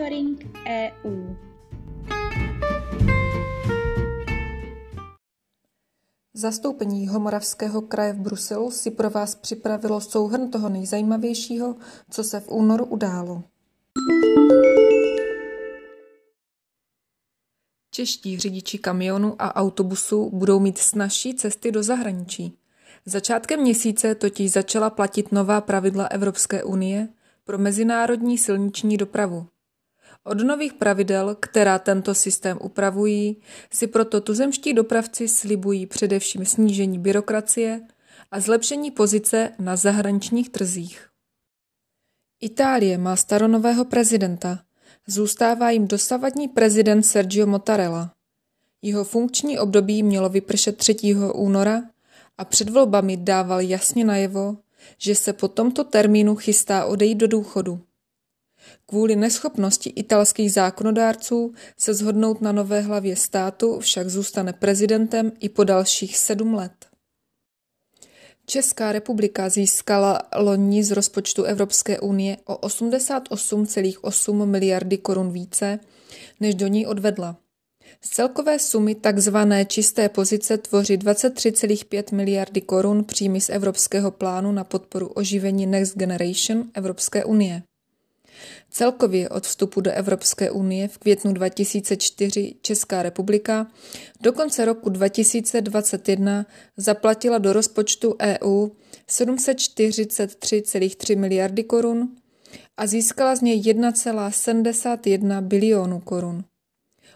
Monitoring EU. Zastoupení Jihomoravského kraje v Bruselu si pro vás připravilo souhrn toho nejzajímavějšího, co se v únoru událo. Čeští řidiči kamionů a autobusů budou mít snažší cesty do zahraničí. Začátkem měsíce totiž začala platit nová pravidla Evropské unie pro mezinárodní silniční dopravu. Od nových pravidel, která tento systém upravují, si proto tuzemští dopravci slibují především snížení byrokracie a zlepšení pozice na zahraničních trzích. Itálie má staronového prezidenta. Zůstává jim dosavadní prezident Sergio Mattarella. Jeho funkční období mělo vypršet 3. února a před volbami dával jasně najevo, že se po tomto termínu chystá odejít do důchodu. Kvůli neschopnosti italských zákonodárců se zhodnout na nové hlavě státu však zůstane prezidentem i po dalších sedm let. Česká republika získala loni z rozpočtu Evropské unie o 88,8 miliardy korun více, než do ní odvedla. Z celkové sumy takzvané čisté pozice tvoří 23,5 miliardy korun příjmy z Evropského plánu na podporu oživení Next Generation Evropské unie. Celkově od vstupu do Evropské unie v květnu 2004 Česká republika do konce roku 2021 zaplatila do rozpočtu EU 743,3 miliardy korun a získala z něj 1,71 bilionu korun.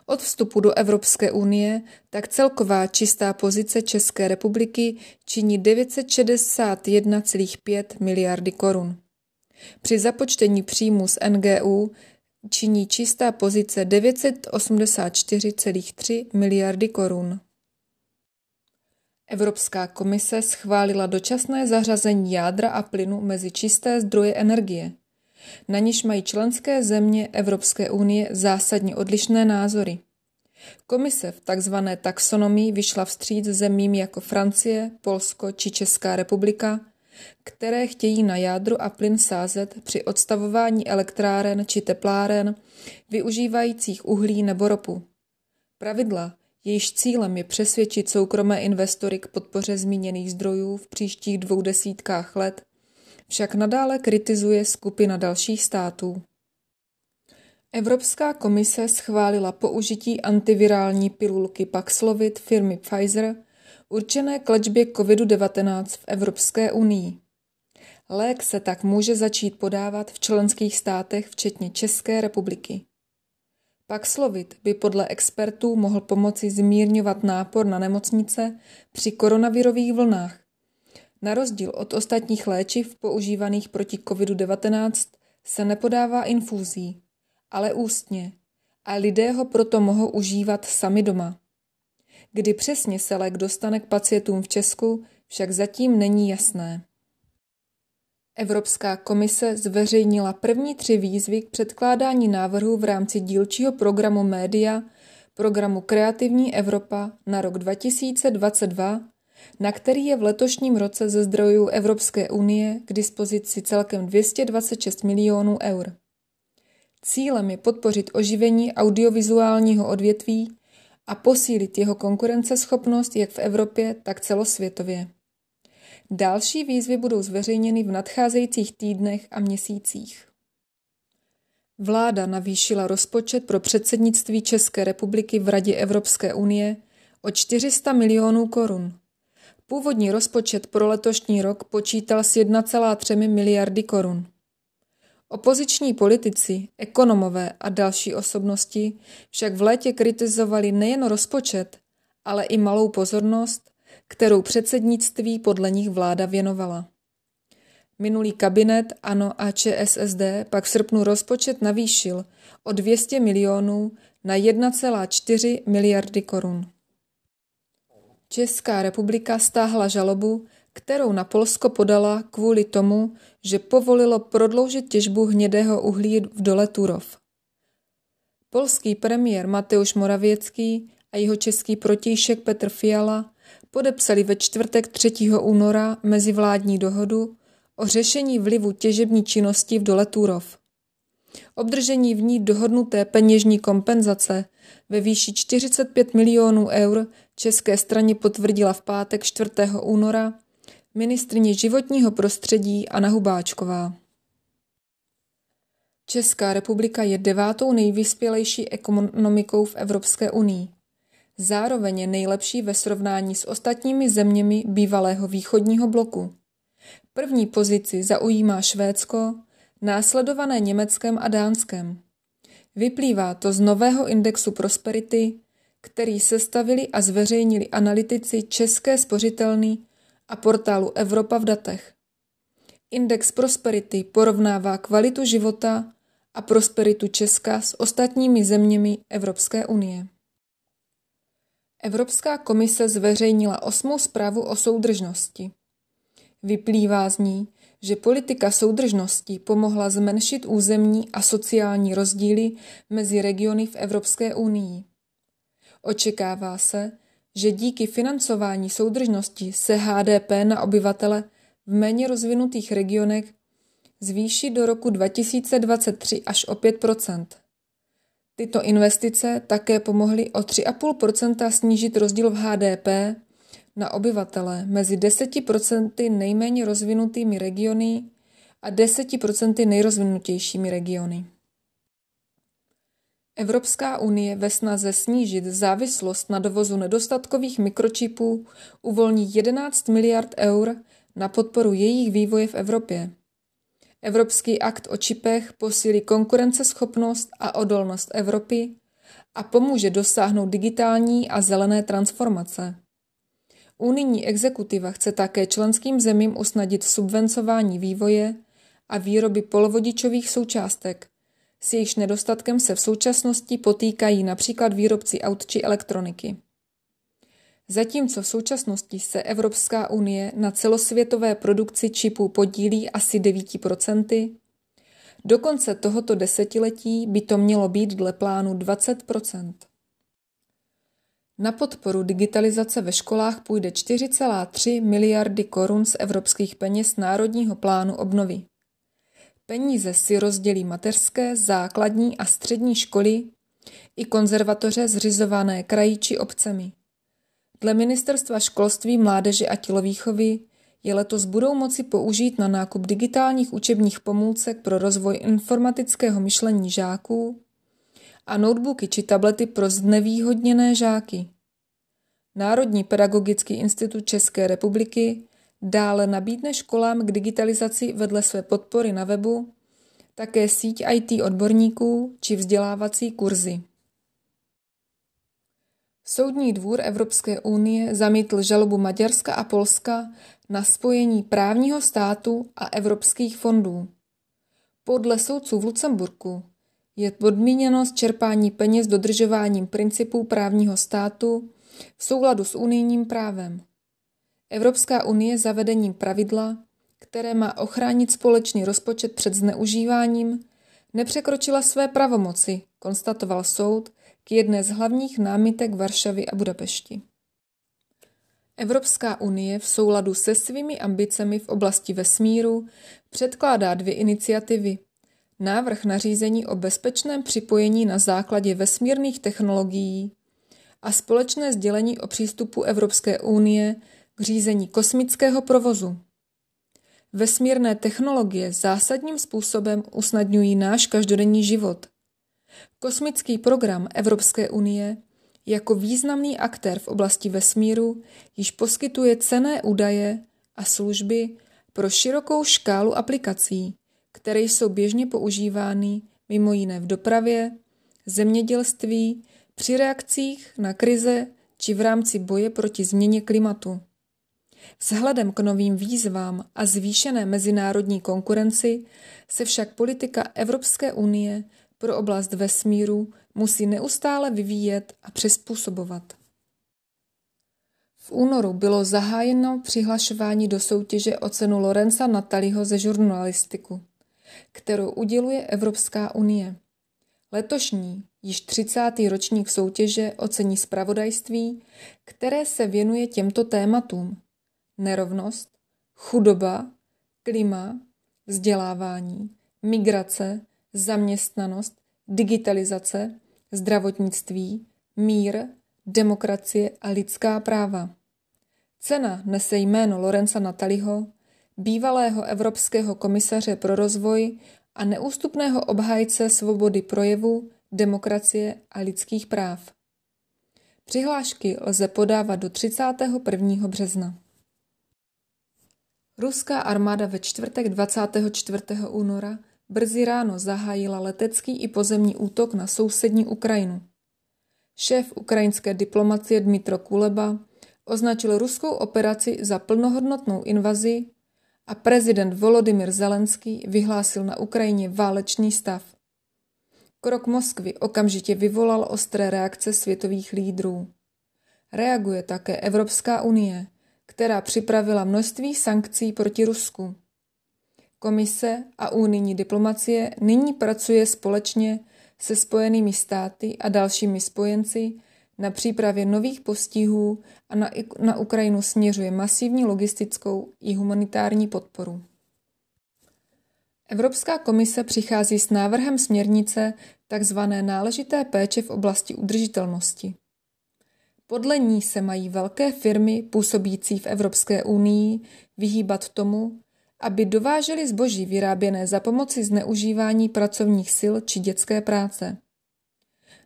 Od vstupu do Evropské unie tak celková čistá pozice České republiky činí 961,5 miliardy korun. Při započtení příjmu z NGU činí čistá pozice 984,3 miliardy korun. Evropská komise schválila dočasné zařazení jádra a plynu mezi čisté zdroje energie. Na niž mají členské země Evropské unie zásadně odlišné názory. Komise v tzv. taxonomii vyšla vstříc zemím jako Francie, Polsko či Česká republika, které chtějí na jádro a plyn sázet při odstavování elektráren či tepláren využívajících uhlí nebo ropu. Pravidla, jejíž cílem je přesvědčit soukromé investory k podpoře zmíněných zdrojů v příštích dvou desítkách let, však nadále kritizuje skupina dalších států. Evropská komise schválila použití antivirální pilulky Paxlovid firmy Pfizer určené k léčbě COVID-19 v Evropské unii. Lék se tak může začít podávat v členských státech včetně České republiky. Paxlovid by podle expertů mohl pomoci zmírňovat nápor na nemocnice při koronavirových vlnách. Na rozdíl od ostatních léčiv používaných proti COVID-19 se nepodává infúzí, ale ústně a lidé ho proto mohou užívat sami doma. Kdy přesně se lék dostane k pacientům v Česku, však zatím není jasné. Evropská komise zveřejnila první tři výzvy k předkládání návrhů v rámci dílčího programu Média, programu Kreativní Evropa na rok 2022, na který je v letošním roce ze zdrojů Evropské unie k dispozici celkem 226 milionů eur. Cílem je podpořit oživení audiovizuálního odvětví a posílit jeho konkurenceschopnost jak v Evropě, tak celosvětově. Další výzvy budou zveřejněny v nadcházejících týdnech a měsících. Vláda navýšila rozpočet pro předsednictví České republiky v Radě Evropské unie o 400 milionů korun. Původní rozpočet pro letošní rok počítal s 1,3 miliardy korun. Opoziční politici, ekonomové a další osobnosti však v létě kritizovali nejen rozpočet, ale i malou pozornost, kterou předsednictví podle nich vláda věnovala. Minulý kabinet ANO a ČSSD pak v srpnu rozpočet navýšil o 200 milionů na 1,4 miliardy korun. Česká republika stáhla žalobu, kterou na Polsko podala kvůli tomu, že povolilo prodloužit těžbu hnědého uhlí v dole Turov. Polský premiér Mateusz Moravěcký a jeho český protějšek Petr Fiala podepsali ve čtvrtek 3. února mezivládní dohodu o řešení vlivu těžební činnosti v dole Turov. obdržení v ní dohodnuté peněžní kompenzace ve výši 45 milionů eur české straně potvrdila v pátek 4. února ministrině životního prostředí Anna Hubáčková. Česká republika je devátou nejvyspělejší ekonomikou v Evropské unii. Zároveň je nejlepší ve srovnání s ostatními zeměmi bývalého východního bloku. První pozici zaujímá Švédsko, následované Německem a Dánskem. Vyplývá to z nového indexu prosperity, který sestavili a zveřejnili analytici České spořitelny a portálu Evropa v datech. Index prosperity porovnává kvalitu života a prosperitu Česka s ostatními zeměmi Evropské unie. Evropská komise zveřejnila osmou zprávu o soudržnosti. Vyplývá z ní, že politika soudržnosti pomohla zmenšit územní a sociální rozdíly mezi regiony v Evropské unii. Očekává se, že díky financování soudržnosti se HDP na obyvatele v méně rozvinutých regionech zvýší do roku 2023 až o 5% Tyto investice také pomohly o 3,5% snížit rozdíl v HDP na obyvatele mezi 10% nejméně rozvinutými regiony a 10% nejrozvinutějšími regiony. Evropská unie ve snaze snížit závislost na dovozu nedostatkových mikročipů uvolní 11 miliard eur na podporu jejich vývoje v Evropě. Evropský akt o čipech posílí konkurenceschopnost a odolnost Evropy a pomůže dosáhnout digitální a zelené transformace. Unijní exekutiva chce také členským zemím usnadit subvencování vývoje a výroby polovodičových součástek, s jejichž nedostatkem se v současnosti potýkají například výrobci aut či elektroniky. Zatímco v současnosti se Evropská unie na celosvětové produkci čipů podílí asi 9%, do konce tohoto desetiletí by to mělo být dle plánu 20% Na podporu digitalizace ve školách půjde 4,3 miliardy korun z evropských peněz Národního plánu obnovy. Peníze si rozdělí mateřské, základní a střední školy i konzervatoře zřizované kraji či obcemi. Dle Ministerstva školství, mládeže a tělovýchovy je letos budou moci použít na nákup digitálních učebních pomůcek pro rozvoj informatického myšlení žáků a notebooky či tablety pro znevýhodněné žáky. Národní pedagogický institut České republiky dále nabídne školám k digitalizaci vedle své podpory na webu také síť IT odborníků či vzdělávací kurzy. Soudní dvůr Evropské unie zamítl žalobu Maďarska a Polska na spojení právního státu a evropských fondů. Podle soudců v Lucemburku je podmíněnost čerpání peněz dodržováním principů právního státu v souladu s unijním právem. Evropská unie zavedením pravidla, které má ochránit společný rozpočet před zneužíváním, nepřekročila své pravomoci, konstatoval soud, k jedné z hlavních námitek Varšavy a Budapešti. Evropská unie v souladu se svými ambicemi v oblasti vesmíru předkládá dvě iniciativy. Návrh nařízení o bezpečném připojení na základě vesmírných technologií a společné sdělení o přístupu Evropské unie k řízení kosmického provozu. Vesmírné technologie zásadním způsobem usnadňují náš každodenní život – Kosmický program Evropské unie jako významný aktér v oblasti vesmíru již poskytuje cené údaje a služby pro širokou škálu aplikací, které jsou běžně používány mimo jiné v dopravě, zemědělství, při reakcích na krize či v rámci boje proti změně klimatu. Vzhledem k novým výzvám a zvýšené mezinárodní konkurenci se však politika Evropské unie pro oblast vesmíru musí neustále vyvíjet a přizpůsobovat. V únoru bylo zahájeno přihlašování do soutěže o cenu Lorenza Nataliho ze žurnalistiku, kterou uděluje Evropská unie. Letošní, již 30. ročník soutěže ocení zpravodajství, které se věnuje těmto tématům. Nerovnost, chudoba, klima, vzdělávání, migrace, zaměstnanost, digitalizace, zdravotnictví, mír, demokracie a lidská práva. Cena nese jméno Lorenza Nataliho, bývalého evropského komisaře pro rozvoj a neústupného obhájce svobody projevu, demokracie a lidských práv. Přihlášky lze podávat do 31. března. Ruská armáda ve čtvrtek 24. února brzy ráno zahájila letecký i pozemní útok na sousední Ukrajinu. Šéf ukrajinské diplomacie Dmitro Kuleba označil ruskou operaci za plnohodnotnou invazi a prezident Volodymyr Zelenský vyhlásil na Ukrajině válečný stav. Krok Moskvy okamžitě vyvolal ostré reakce světových lídrů. Reaguje také Evropská unie, která připravila množství sankcí proti Rusku. Komise a unijní diplomacie nyní pracuje společně se Spojenými státy a dalšími spojenci na přípravě nových postihů a na, na Ukrajinu směřuje masivní logistickou i humanitární podporu. Evropská komise přichází s návrhem směrnice tzv. náležité péče v oblasti udržitelnosti. Podle ní se mají velké firmy působící v Evropské unii vyhýbat tomu, aby dovážely zboží vyráběné za pomoci zneužívání pracovních sil či dětské práce.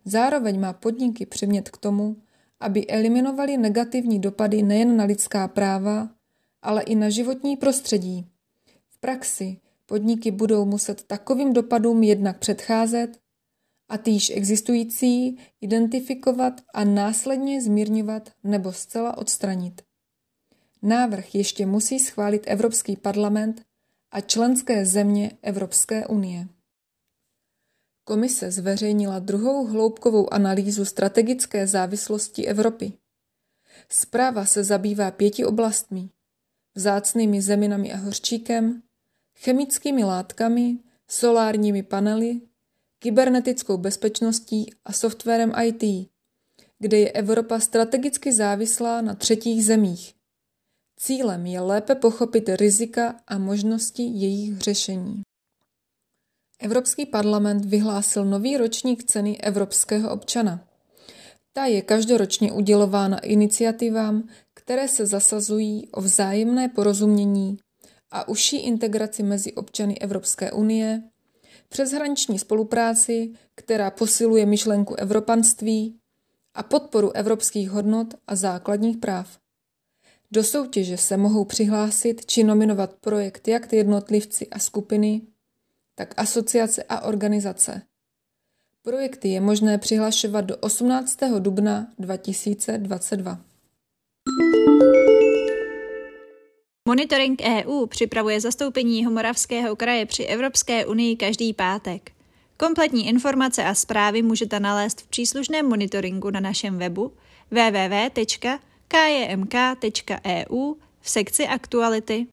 Zároveň má podniky přimět k tomu, aby eliminovali negativní dopady nejen na lidská práva, ale i na životní prostředí. V praxi podniky budou muset takovým dopadům jednak předcházet a týž existující identifikovat a následně zmírňovat nebo zcela odstranit. Návrh ještě musí schválit Evropský parlament a členské země Evropské unie. Komise zveřejnila druhou hloubkovou analýzu strategické závislosti Evropy. Zpráva se zabývá pěti oblastmi. Vzácnými zeminami a hořčíkem, chemickými látkami, solárními panely, kybernetickou bezpečností a softwarem IT, kde je Evropa strategicky závislá na třetích zemích. Cílem je lépe pochopit rizika a možnosti jejich řešení. Evropský parlament vyhlásil nový ročník ceny evropského občana. Ta je každoročně udělována iniciativám, které se zasazují o vzájemné porozumění a užší integraci mezi občany Evropské unie, přeshraniční spolupráci, která posiluje myšlenku evropanství a podporu evropských hodnot a základních práv. Do soutěže se mohou přihlásit či nominovat projekt jak jednotlivci a skupiny, tak asociace a organizace. Projekty je možné přihlašovat do 18. dubna 2022. Monitoring EU připravuje zastoupení Homoravského kraje při Evropské unii každý pátek. Kompletní informace a zprávy můžete nalézt v příslušném monitoringu na našem webu www.kjmk.eu v sekci aktuality.